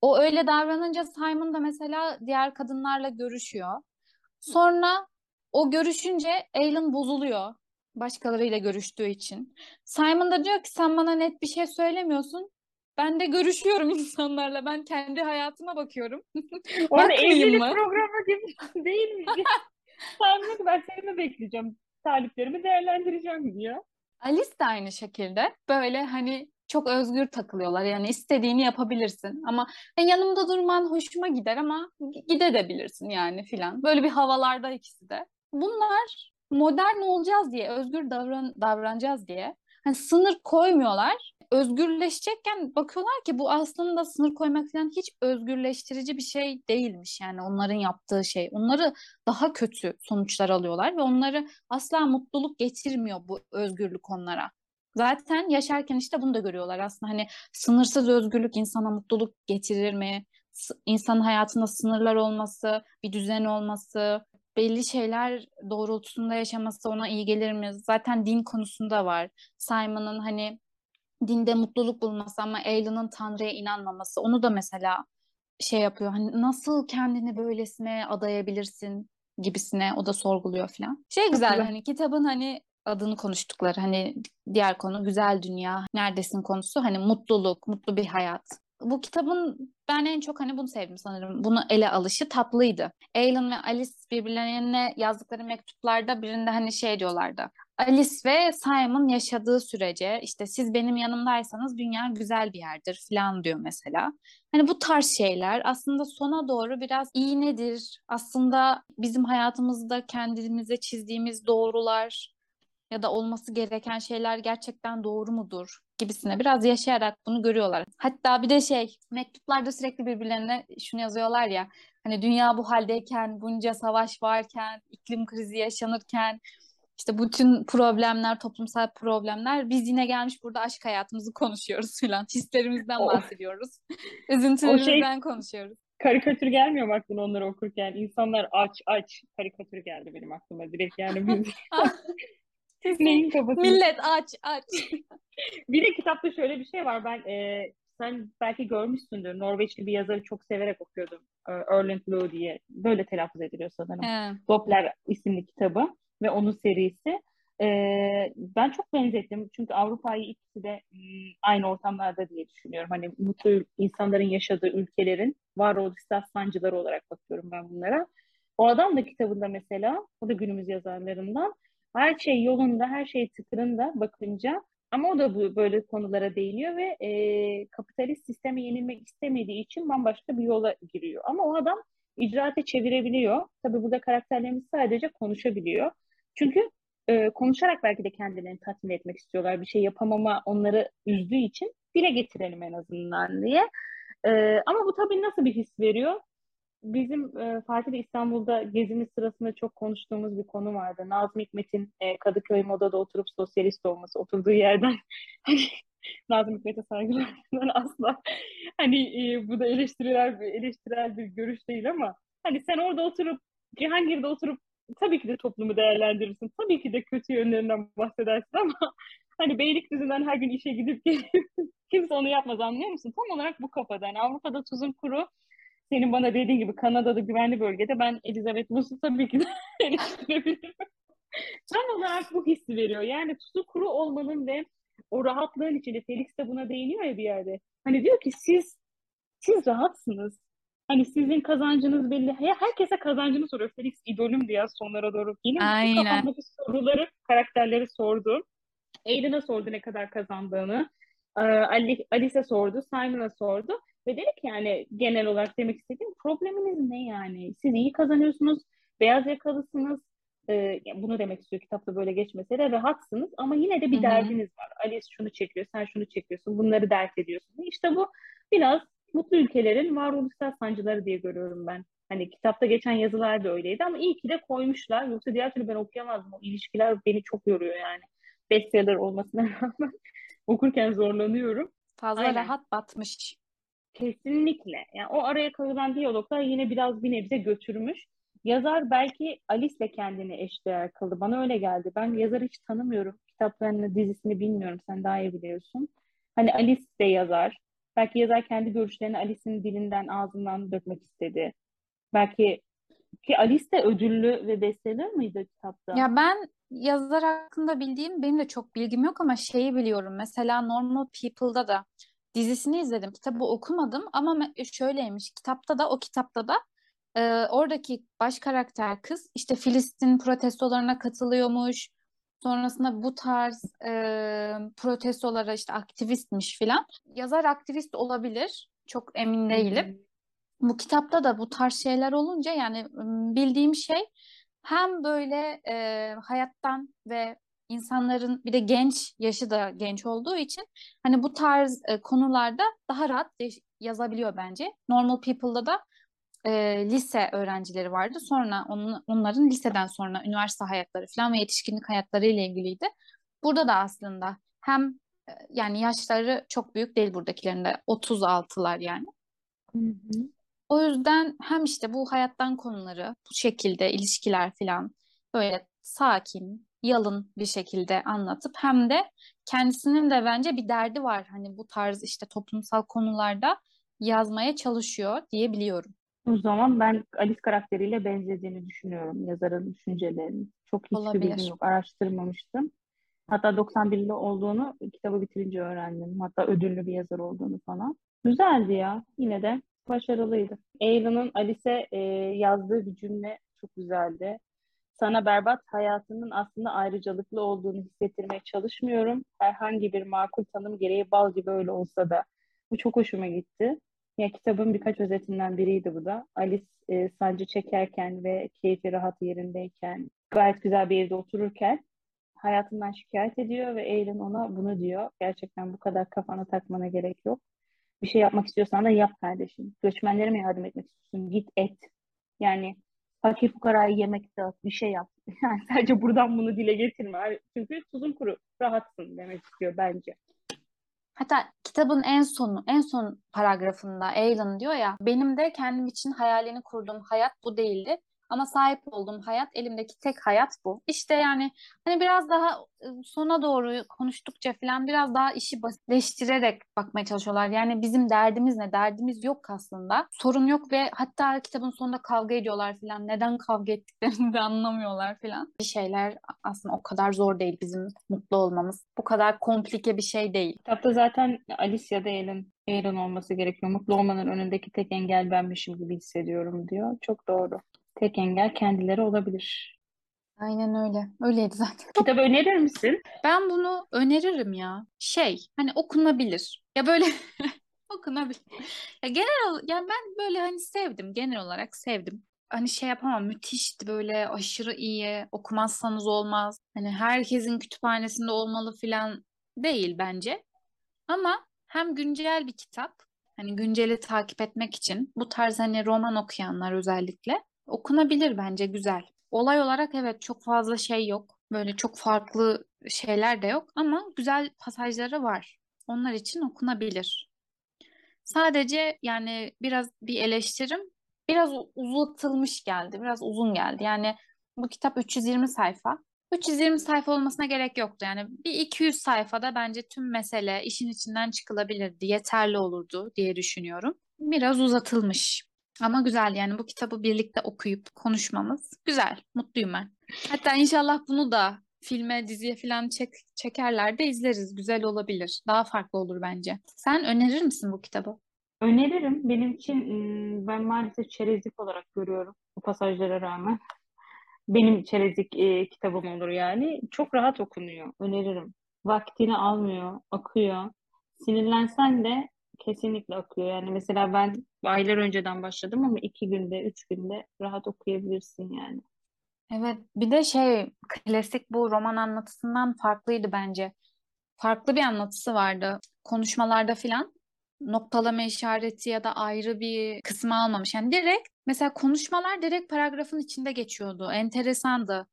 Speaker 1: O öyle davranınca Simon da mesela diğer kadınlarla görüşüyor. Sonra o görüşünce Aylin bozuluyor. Başkalarıyla görüştüğü için. Simon da diyor ki sen bana net bir şey söylemiyorsun. Ben de görüşüyorum (laughs) insanlarla. Ben kendi hayatıma bakıyorum.
Speaker 2: Orada (laughs) evlilik
Speaker 1: mı?
Speaker 2: programı gibi (laughs) değil mi? Ki ben seni mi bekleyeceğim? Taliplerimi değerlendireceğim diyor.
Speaker 1: Alice de aynı şekilde böyle hani çok özgür takılıyorlar. Yani istediğini yapabilirsin ama "E, yanımda durman hoşuma gider ama gidebilirsin yani filan. Böyle bir havalarda ikisi de. Bunlar modern olacağız diye, özgür davran davranacağız diye hani sınır koymuyorlar. Özgürleşecekken bakıyorlar ki bu aslında sınır koymak falan hiç özgürleştirici bir şey değilmiş. Yani onların yaptığı şey. Onları daha kötü sonuçlar alıyorlar ve onları asla mutluluk getirmiyor bu özgürlük onlara. Zaten yaşarken işte bunu da görüyorlar aslında hani sınırsız özgürlük insana mutluluk getirir mi? İnsanın hayatında sınırlar olması, bir düzen olması, belli şeyler doğrultusunda yaşaması ona iyi gelir mi? Zaten din konusunda var. Simon'ın hani dinde mutluluk bulması ama Aylin'in Tanrı'ya inanmaması onu da mesela şey yapıyor. Hani nasıl kendini böylesine adayabilirsin gibisine o da sorguluyor falan. Şey güzel
Speaker 2: güzel.
Speaker 1: hani kitabın hani adını konuştukları hani diğer konu güzel dünya neredesin konusu hani mutluluk, mutlu bir hayat. Bu kitabın ben en çok hani bunu sevdim sanırım. Bunu ele alışı tatlıydı. Aylin ve Alice birbirlerine yazdıkları mektuplarda birinde hani şey diyorlardı. Alice ve Simon yaşadığı sürece işte siz benim yanımdaysanız dünya güzel bir yerdir falan diyor mesela. Hani bu tarz şeyler aslında sona doğru biraz iyi nedir? Aslında bizim hayatımızda kendimize çizdiğimiz doğrular ya da olması gereken şeyler gerçekten doğru mudur gibisine biraz yaşayarak bunu görüyorlar. Hatta bir de şey mektuplarda sürekli birbirlerine şunu yazıyorlar ya hani dünya bu haldeyken bunca savaş varken iklim krizi yaşanırken işte bütün problemler toplumsal problemler biz yine gelmiş burada aşk hayatımızı konuşuyoruz filan hislerimizden bahsediyoruz (laughs)
Speaker 2: o şey
Speaker 1: üzüntülerimizden konuşuyoruz.
Speaker 2: karikatür gelmiyor mu aklına onları okurken? İnsanlar aç aç karikatür geldi benim aklıma direkt yani (laughs) biz (laughs) neyin kafasını
Speaker 1: Millet aç aç. (laughs)
Speaker 2: Bir de kitapta şöyle bir şey var. Ben e, sen belki görmüşsündür. Norveçli bir yazarı çok severek okuyordum. E, Erland Loe diye. Böyle telaffuz ediliyor sanırım.
Speaker 1: He.
Speaker 2: Doppler isimli kitabı ve onun serisi. E, ben çok benzettim. Çünkü Avrupa'yı ikisi de m, aynı ortamlarda diye düşünüyorum. Hani mutlu insanların yaşadığı ülkelerin varoluşsal sancıları olarak bakıyorum ben bunlara. O adam da kitabında mesela, o da günümüz yazarlarından her şey yolunda, her şey tıkırında bakınca ama o da bu böyle konulara değiniyor ve e, kapitalist sisteme yenilmek istemediği için bambaşka bir yola giriyor. Ama o adam icraate çevirebiliyor. Tabii burada karakterlerimiz sadece konuşabiliyor. Çünkü e, konuşarak belki de kendilerini tatmin etmek istiyorlar. Bir şey yapamama onları üzdüğü için dile getirelim en azından diye. E, ama bu tabii nasıl bir his veriyor? Bizim e, Fatih'le İstanbul'da gezimiz sırasında çok konuştuğumuz bir konu vardı. Nazım Hikmet'in e, Kadıköy Moda'da oturup sosyalist olması, oturduğu yerden (laughs) hani Nazım Hikmet'e saygılarından asla hani e, bu da eleştiriler eleştirel bir görüş değil ama hani sen orada oturup Cihangir'de oturup tabii ki de toplumu değerlendirirsin. Tabii ki de kötü yönlerinden bahsedersin ama hani Beylikdüzü'nden her gün işe gidip gelip (laughs) kimse onu yapmaz anlıyor musun? Tam olarak bu kafada. Yani Avrupa'da tuzun kuru senin bana dediğin gibi Kanada'da güvenli bölgede ben Elizabeth Moss'u tabii ki de (laughs) eleştirebilirim. Tam olarak bu hissi veriyor. Yani tuzu kuru olmanın ve o rahatlığın içinde Felix de buna değiniyor ya bir yerde. Hani diyor ki siz siz rahatsınız. Hani sizin kazancınız belli. He- Herkese kazancını soruyor. Felix idolüm diye sonlara doğru. Yine
Speaker 1: Aynen.
Speaker 2: kafamdaki soruları karakterleri sordu. Aiden'a sordu ne kadar kazandığını. Ee, Ali, Alice'e sordu. Simon'a sordu. Ve dedi ki yani genel olarak demek istediğim probleminiz ne yani? Siz iyi kazanıyorsunuz. Beyaz yakalısınız. Yani bunu demek istiyor kitapta böyle geçmese de rahatsınız ama yine de bir
Speaker 1: hı.
Speaker 2: derdiniz var. Alice şunu çekiyor, sen şunu çekiyorsun. Bunları dert ediyorsun. İşte bu biraz mutlu ülkelerin varoluşsal sancıları diye görüyorum ben. Hani kitapta geçen yazılar da öyleydi ama iyi ki de koymuşlar. Yoksa diğer türlü ben okuyamazdım. O ilişkiler beni çok yoruyor yani. Bestseller olmasına (laughs) rağmen okurken zorlanıyorum.
Speaker 1: Fazla
Speaker 2: Aynen.
Speaker 1: rahat batmış.
Speaker 2: Kesinlikle. Yani o araya koyulan diyaloglar yine biraz bir nebze götürmüş. yazar belki Alice'le kendini eşdeğer kıldı. Bana öyle geldi. Ben yazarı hiç tanımıyorum. Kitaplarını, dizisini bilmiyorum. Sen daha iyi biliyorsun. Hani Alice de yazar. Belki yazar kendi görüşlerini Alice'in dilinden, ağzından dökmek istedi. Belki ki Alice de ödüllü ve bestseller mıydı kitapta?
Speaker 1: Ya ben yazar hakkında bildiğim benim de çok bilgim yok ama şeyi biliyorum. Mesela Normal People'da da dizisini izledim. Kitabı okumadım ama şöyleymiş. Kitapta da o kitapta da e, oradaki baş karakter kız işte Filistin protestolarına katılıyormuş. Sonrasında bu tarz e, protestolara işte aktivistmiş filan. Yazar aktivist olabilir. Çok emin değilim. Bu kitapta da bu tarz şeyler olunca yani bildiğim şey hem böyle e, hayattan ve insanların bir de genç yaşı da genç olduğu için hani bu tarz e, konularda daha rahat yazabiliyor bence. Normal People'da da e, lise öğrencileri vardı. Sonra onun, onların liseden sonra üniversite hayatları falan ve yetişkinlik hayatları ile ilgiliydi. Burada da aslında hem e, yani yaşları çok büyük değil buradakilerin de 36'lar yani. Hı hı. O yüzden hem işte bu hayattan konuları bu şekilde ilişkiler falan böyle sakin, yalın bir şekilde anlatıp hem de kendisinin de bence bir derdi var. Hani bu tarz işte toplumsal konularda yazmaya çalışıyor diye biliyorum.
Speaker 2: O zaman ben Alice karakteriyle benzediğini düşünüyorum yazarın düşüncelerini. Çok hiçbir Olabilir. bilgim yok. Araştırmamıştım. Hatta 91'li olduğunu kitabı bitirince öğrendim. Hatta ödüllü bir yazar olduğunu falan. Güzeldi ya. Yine de başarılıydı. Aaron'ın Alice'e e, yazdığı bir cümle çok güzeldi. Sana berbat hayatının aslında ayrıcalıklı olduğunu hissettirmeye çalışmıyorum. Herhangi bir makul tanım gereği bal gibi öyle olsa da. Bu çok hoşuma gitti. Ya kitabın birkaç özetinden biriydi bu da. Alice e, sancı çekerken ve keyfi rahat yerindeyken, gayet güzel bir evde otururken hayatından şikayet ediyor ve Aylin ona bunu diyor. Gerçekten bu kadar kafana takmana gerek yok. Bir şey yapmak istiyorsan da yap kardeşim. Göçmenlere mi yardım etmek istiyorsun? Git et. Yani fakir fukarayı yemek dağıt, bir şey yap. (laughs) Yani sadece buradan bunu dile getirme. Çünkü tuzun kuru, rahatsın demek istiyor bence.
Speaker 1: Hatta kitabın en sonu, en son paragrafında Alan diyor ya, benim de kendim için hayalini kurduğum hayat bu değildi. Ama sahip olduğum hayat, elimdeki tek hayat bu. İşte yani hani biraz daha ıı, sona doğru konuştukça falan biraz daha işi basitleştirerek bakmaya çalışıyorlar. Yani bizim derdimiz ne? Derdimiz yok aslında. Sorun yok ve hatta kitabın sonunda kavga ediyorlar falan. Neden kavga ettiklerini de anlamıyorlar falan. Bir şeyler aslında o kadar zor değil bizim mutlu olmamız. Bu kadar komplike bir şey değil.
Speaker 2: Kitapta zaten Alice ya da Ellen Aaron olması gerekiyor. Mutlu olmanın önündeki tek engel benmişim gibi hissediyorum diyor. Çok doğru. Tek engel kendileri olabilir.
Speaker 1: Aynen öyle. Öyleydi zaten.
Speaker 2: Kitap önerir misin?
Speaker 1: Ben bunu öneririm ya. Şey, hani okunabilir. Ya böyle (laughs) okunabilir. Ya genel ya ben böyle hani sevdim. Genel olarak sevdim. Hani şey yapamam müthişti böyle aşırı iyi okumazsanız olmaz. Hani herkesin kütüphanesinde olmalı filan değil bence. Ama hem güncel bir kitap hani günceli takip etmek için bu tarz hani roman okuyanlar özellikle Okunabilir bence güzel. Olay olarak evet çok fazla şey yok. Böyle çok farklı şeyler de yok ama güzel pasajları var. Onlar için okunabilir. Sadece yani biraz bir eleştirim biraz uzatılmış geldi. Biraz uzun geldi. Yani bu kitap 320 sayfa. 320 sayfa olmasına gerek yoktu. Yani bir 200 sayfada bence tüm mesele işin içinden çıkılabilirdi. Yeterli olurdu diye düşünüyorum. Biraz uzatılmış. Ama güzel yani bu kitabı birlikte okuyup konuşmamız güzel. Mutluyum ben. Hatta inşallah bunu da filme, diziye falan çek, çekerler de izleriz. Güzel olabilir. Daha farklı olur bence. Sen önerir misin bu kitabı?
Speaker 2: Öneririm. Benim için ben maalesef çerezlik olarak görüyorum bu pasajlara rağmen. Benim çerezlik e, kitabım olur yani. Çok rahat okunuyor. Öneririm. Vaktini almıyor, akıyor. Sinirlensen de kesinlikle akıyor. Yani mesela ben aylar önceden başladım ama iki günde, üç günde rahat okuyabilirsin yani.
Speaker 1: Evet, bir de şey klasik bu roman anlatısından farklıydı bence. Farklı bir anlatısı vardı. Konuşmalarda filan noktalama işareti ya da ayrı bir kısmı almamış. Yani direkt mesela konuşmalar direkt paragrafın içinde geçiyordu. Enteresandı.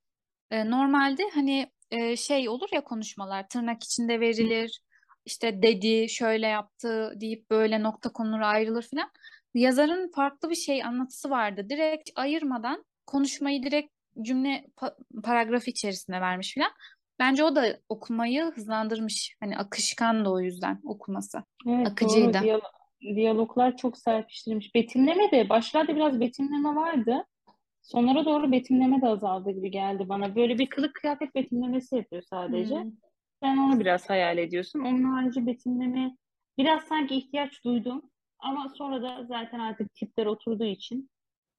Speaker 1: Ee, normalde hani e, şey olur ya konuşmalar tırnak içinde verilir işte dedi, şöyle yaptı deyip böyle nokta konulur ayrılır falan. Yazarın farklı bir şey anlatısı vardı. Direkt ayırmadan konuşmayı direkt cümle pa- paragrafı içerisinde vermiş filan. Bence o da okumayı hızlandırmış. Hani akışkan da o yüzden okuması.
Speaker 2: Evet
Speaker 1: Akıcıydı.
Speaker 2: doğru. Diyalo- diyaloglar çok serpiştirilmiş. Betimleme de başlarda biraz betimleme vardı. Sonlara doğru betimleme de azaldı gibi geldi bana. Böyle bir kılık kıyafet betimlemesi yapıyor sadece.
Speaker 1: Hmm.
Speaker 2: Sen onu biraz hayal ediyorsun. Onun harici betimleme biraz sanki ihtiyaç duydum. Ama sonra da zaten artık tipler oturduğu için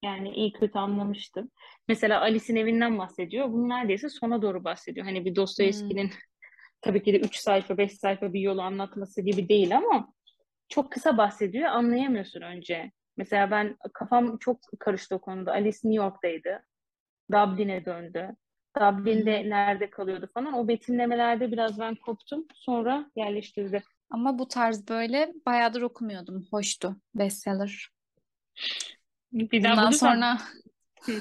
Speaker 2: yani iyi kötü anlamıştım. Mesela Alice'in evinden bahsediyor. Bunun neredeyse sona doğru bahsediyor. Hani bir
Speaker 1: Hmm.
Speaker 2: Dostoyevski'nin tabii ki de 3 sayfa 5 sayfa bir yolu anlatması gibi değil ama çok kısa bahsediyor. Anlayamıyorsun önce. Mesela ben kafam çok karıştı o konuda. Alice New York'taydı. Dublin'e döndü. Dublin'de nerede kalıyordu falan. O betimlemelerde biraz ben koptum. Sonra yerleştirdi.
Speaker 1: Ama bu tarz böyle bayağıdır okumuyordum. Hoştu. Bestseller.
Speaker 2: Bir daha
Speaker 1: Bundan sonra (laughs)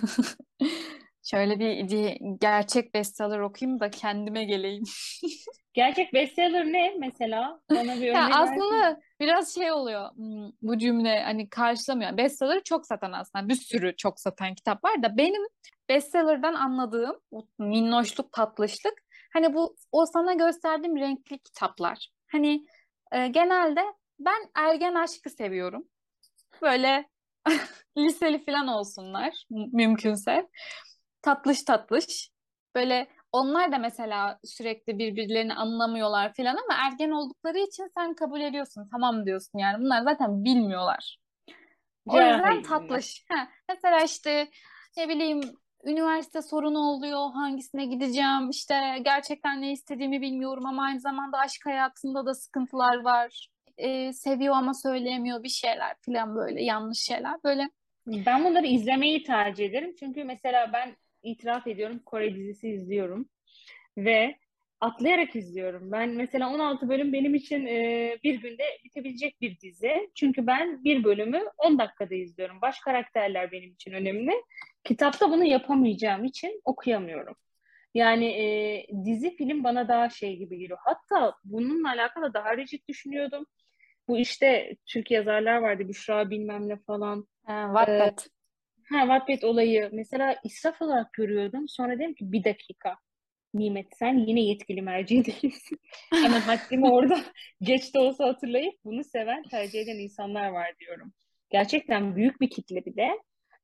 Speaker 1: şöyle bir, bir gerçek bestseller okuyayım da kendime geleyim. (laughs)
Speaker 2: gerçek bestseller ne mesela? Bana bir
Speaker 1: Ya aslında biraz şey oluyor hmm, bu cümle hani karşılamıyor. Bestseller çok satan aslında bir sürü çok satan kitap var da benim bestseller'dan anladığım bu minnoşluk tatlışlık hani bu o sana gösterdiğim renkli kitaplar. Hani e, genelde ben ergen aşkı seviyorum. Böyle (laughs) liseli falan olsunlar mü- mümkünse. Tatlış tatlış. Böyle onlar da mesela sürekli birbirlerini anlamıyorlar falan ama ergen oldukları için sen kabul ediyorsun. Tamam diyorsun yani. Bunlar zaten bilmiyorlar. O yüzden tatlış. Ha, mesela işte ne bileyim üniversite sorunu oluyor. Hangisine gideceğim? İşte gerçekten ne istediğimi bilmiyorum ama aynı zamanda aşk hayatında da sıkıntılar var. Ee, seviyor ama söyleyemiyor bir şeyler falan böyle yanlış şeyler. Böyle
Speaker 2: Ben bunları izlemeyi tercih ederim. Çünkü mesela ben itiraf ediyorum Kore dizisi izliyorum. Ve atlayarak izliyorum. Ben mesela 16 bölüm benim için e, bir günde bitebilecek bir dizi. Çünkü ben bir bölümü 10 dakikada izliyorum. Baş karakterler benim için önemli. Kitapta bunu yapamayacağım için okuyamıyorum. Yani e, dizi film bana daha şey gibi geliyor. Hatta bununla alakalı daha rigid düşünüyordum. Bu işte Türk yazarlar vardı Büşra bilmem ne falan. Ee,
Speaker 1: Wattpad.
Speaker 2: ha Wattpad olayı mesela israf olarak görüyordum. Sonra dedim ki bir dakika. Nimet sen yine yetkili merci değilsin. (laughs) Hemen haddimi orada (laughs) geç de olsa hatırlayıp bunu seven, tercih eden insanlar var diyorum. Gerçekten büyük bir kitle bir de.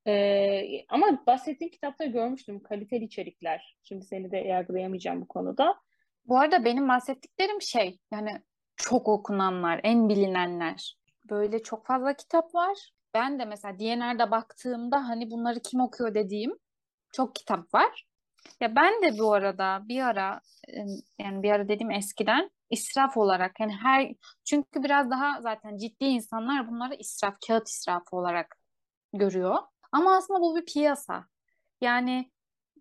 Speaker 2: Ee, ama bahsettiğin kitapta görmüştüm kaliteli içerikler. Şimdi seni de yargılayamayacağım bu konuda.
Speaker 1: Bu arada benim bahsettiklerim şey yani çok okunanlar, en bilinenler. Böyle çok fazla kitap var. Ben de mesela DNR'da baktığımda hani bunları kim okuyor dediğim çok kitap var. Ya ben de bu arada bir ara yani bir ara dediğim eskiden israf olarak yani her çünkü biraz daha zaten ciddi insanlar bunları israf, kağıt israfı olarak görüyor. Ama aslında bu bir piyasa. Yani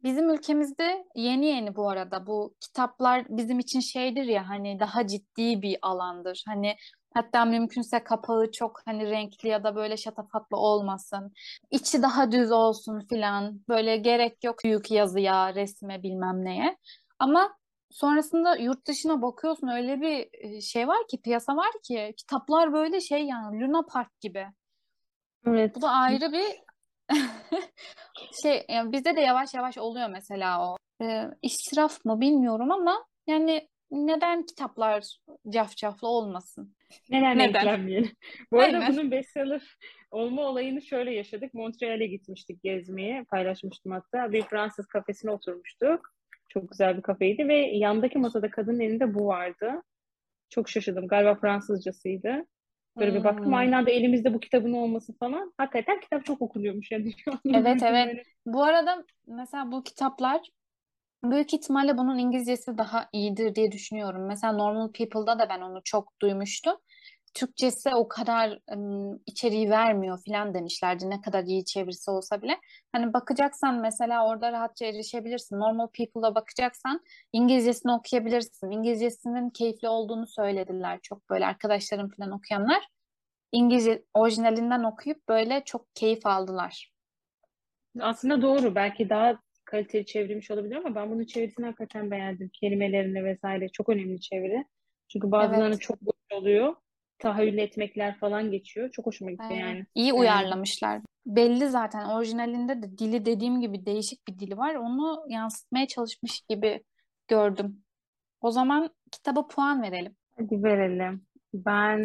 Speaker 1: bizim ülkemizde yeni yeni bu arada bu kitaplar bizim için şeydir ya hani daha ciddi bir alandır. Hani hatta mümkünse kapağı çok hani renkli ya da böyle şatafatlı olmasın. İçi daha düz olsun filan. Böyle gerek yok büyük yazıya, resme bilmem neye. Ama sonrasında yurt dışına bakıyorsun öyle bir şey var ki piyasa var ki kitaplar böyle şey yani Luna Park gibi.
Speaker 2: Evet.
Speaker 1: Bu da ayrı bir (laughs) şey yani bizde de yavaş yavaş oluyor mesela o. Ee, israf mı bilmiyorum ama yani neden kitaplar cafcaflı olmasın?
Speaker 2: Neden
Speaker 1: Neden?
Speaker 2: Bu arada
Speaker 1: Aynen.
Speaker 2: bunun bestseller olma olayını şöyle yaşadık. Montreal'e gitmiştik gezmeye. Paylaşmıştım hatta. Bir Fransız kafesine oturmuştuk. Çok güzel bir kafeydi ve yandaki masada kadının elinde bu vardı. Çok şaşırdım. Galiba Fransızcasıydı. Böyle bir baktım aynı anda elimizde bu kitabın olması falan. Hakikaten kitap çok okunuyormuş yani.
Speaker 1: Evet evet. Bu arada mesela bu kitaplar büyük ihtimalle bunun İngilizcesi daha iyidir diye düşünüyorum. Mesela Normal People'da da ben onu çok duymuştum. Türkçesi o kadar ım, içeriği vermiyor filan demişlerdi ne kadar iyi çevirisi olsa bile. Hani bakacaksan mesela orada rahatça erişebilirsin. Normal People'a bakacaksan İngilizcesini okuyabilirsin. İngilizcesinin keyifli olduğunu söylediler çok böyle arkadaşlarım filan okuyanlar. İngilizce orijinalinden okuyup böyle çok keyif aldılar.
Speaker 2: Aslında doğru. Belki daha kaliteli çevrilmiş olabilir ama ben bunun çevirisini hakikaten beğendim. Kelimelerini vesaire çok önemli çeviri. Çünkü bazılarının
Speaker 1: Evet,
Speaker 2: çok boş oluyor. Tahayyül etmekler falan geçiyor. Çok hoşuma gitti
Speaker 1: aynen.
Speaker 2: yani.
Speaker 1: İyi
Speaker 2: Beğendim.
Speaker 1: uyarlamışlar. belli zaten orijinalinde de dili dediğim gibi değişik bir dili var. Onu yansıtmaya çalışmış gibi gördüm. O zaman kitaba puan verelim.
Speaker 2: Hadi verelim. Ben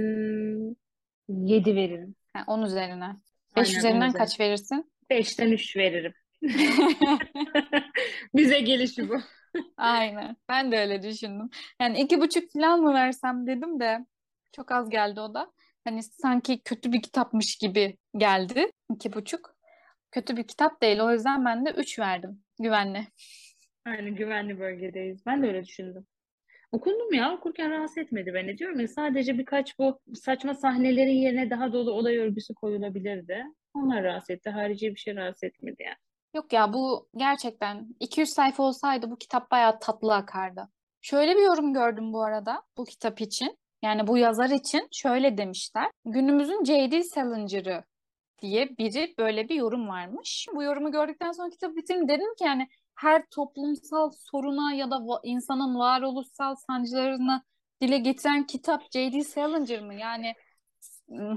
Speaker 2: 7 veririm.
Speaker 1: Ha, 10 üzerine. 5
Speaker 2: Aynen,
Speaker 1: üzerinden
Speaker 2: üzerine.
Speaker 1: kaç verirsin?
Speaker 2: 5'ten 3 veririm. (laughs) (laughs) Bize gelişi bu.
Speaker 1: Aynen. Ben de öyle düşündüm. Yani iki buçuk falan mı versem dedim de çok az geldi o da. Hani sanki kötü bir kitapmış gibi geldi. İki buçuk. Kötü bir kitap değil. O yüzden ben de üç verdim. Güvenli.
Speaker 2: Aynen güvenli bölgedeyiz. Ben de öyle düşündüm. Okundum ya okurken rahatsız etmedi beni diyorum ya sadece birkaç bu saçma sahnelerin yerine daha dolu olay örgüsü koyulabilirdi. Onlar rahatsız etti. Harici bir şey rahatsız etmedi yani.
Speaker 1: Yok ya bu gerçekten 200 sayfa olsaydı bu kitap bayağı tatlı akardı. Şöyle bir yorum gördüm bu arada bu kitap için. Yani bu yazar için şöyle demişler. Günümüzün J.D. Salinger'ı diye biri böyle bir yorum varmış. Bu yorumu gördükten sonra kitabı bitirdim. Dedim ki yani her toplumsal soruna ya da insanın varoluşsal sancılarını dile getiren kitap J.D. Salinger mı? Yani (laughs)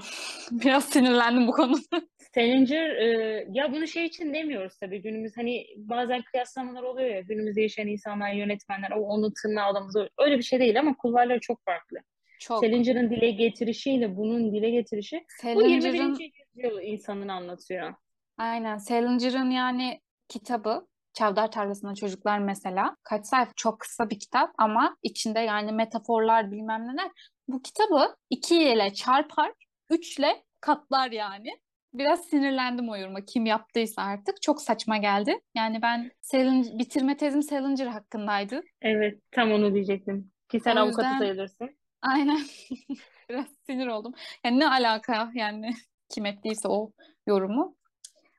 Speaker 1: biraz sinirlendim bu konuda.
Speaker 2: Salinger e, ya bunu şey için demiyoruz tabii günümüz hani bazen kıyaslamalar oluyor ya günümüzde yaşayan insanlar yönetmenler o onu tırnağa alamaz öyle bir şey değil ama kulvarları çok farklı.
Speaker 1: Çok.
Speaker 2: Salinger'ın dile getirişiyle bunun dile getirişi bu
Speaker 1: Salinger'ın
Speaker 2: 21. yüzyıl insanını anlatıyor.
Speaker 1: aynen Salinger'ın yani kitabı Çavdar Tarlası'nda Çocuklar mesela kaç sayfa çok kısa bir kitap ama içinde yani metaforlar bilmem neler. Bu kitabı iki ile çarpar, üçle katlar yani. Biraz sinirlendim o yoruma. Kim yaptıysa artık. Çok saçma geldi. Yani ben Salinger, bitirme tezim Salinger hakkındaydı.
Speaker 2: Evet tam onu diyecektim. Ki sen
Speaker 1: O
Speaker 2: avukatı
Speaker 1: yüzden
Speaker 2: sayılırsın.
Speaker 1: Aynen (laughs) biraz sinir oldum. Yani ne alaka yani (laughs) kim ettiyse o yorumu.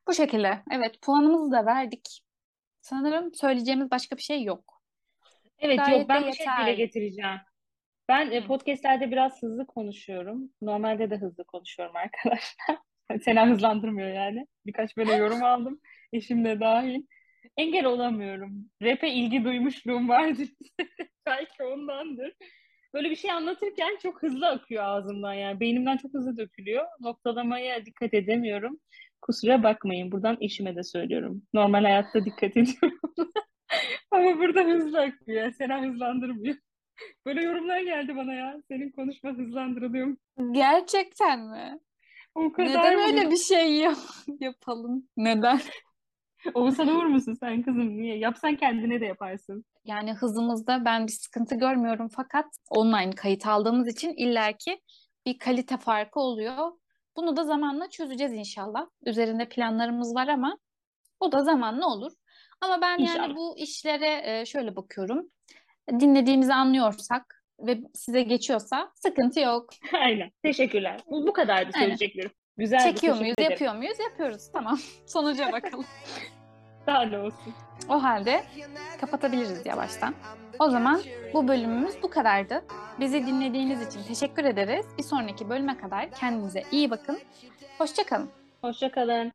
Speaker 1: Bu şekilde. Evet puanımızı da verdik. Sanırım söyleyeceğimiz başka bir şey yok.
Speaker 2: Evet
Speaker 1: Gayet
Speaker 2: yok ben bir şey dile getireceğim. Ben e, podcastlerde biraz hızlı konuşuyorum. Normalde de hızlı konuşuyorum arkadaşlar. (laughs) Sena hızlandırmıyor yani. Birkaç böyle yorum aldım. Eşim de dahil. Engel olamıyorum. Rap'e ilgi duymuşluğum vardır. Belki ondandır. Böyle bir şey anlatırken çok hızlı akıyor ağzımdan yani. Beynimden çok hızlı dökülüyor. Noktalamaya dikkat edemiyorum. Kusura bakmayın. Buradan eşime de söylüyorum. Normal hayatta dikkat (laughs) ediyorum. Ama burada hızlı akıyor. Sena hızlandırmıyor. Böyle yorumlar geldi bana ya. Senin konuşma hızlandırılıyor.
Speaker 1: Gerçekten mi?
Speaker 2: O kadar
Speaker 1: Neden
Speaker 2: mı?
Speaker 1: öyle bir şey yap- yapalım? Neden?
Speaker 2: Oğuzhan Uğur musun sen kızım? Niye? Yapsan kendine de yaparsın.
Speaker 1: Yani hızımızda ben bir sıkıntı görmüyorum fakat online kayıt aldığımız için illaki bir kalite farkı oluyor. Bunu da zamanla çözeceğiz inşallah. Üzerinde planlarımız var ama o da zamanla olur. Ama ben yani
Speaker 2: İnşallah.
Speaker 1: bu işlere e, şöyle bakıyorum. Dinlediğimizi anlıyorsak ve size geçiyorsa sıkıntı yok. (laughs)
Speaker 2: Aynen. Teşekkürler. Bu, bu kadardı söyleyeceklerim. Güzeldi.
Speaker 1: Çekiyor muyuz,
Speaker 2: ederim.
Speaker 1: yapıyor muyuz? Yapıyoruz. Tamam. (laughs) Sonuca bakalım. (laughs)
Speaker 2: Ne olsun.
Speaker 1: O halde kapatabiliriz yavaştan. O zaman bu bölümümüz bu kadardı. Bizi dinlediğiniz için teşekkür ederiz. Bir sonraki bölüme kadar kendinize iyi bakın. Hoşçakalın.
Speaker 2: Hoşça kalın.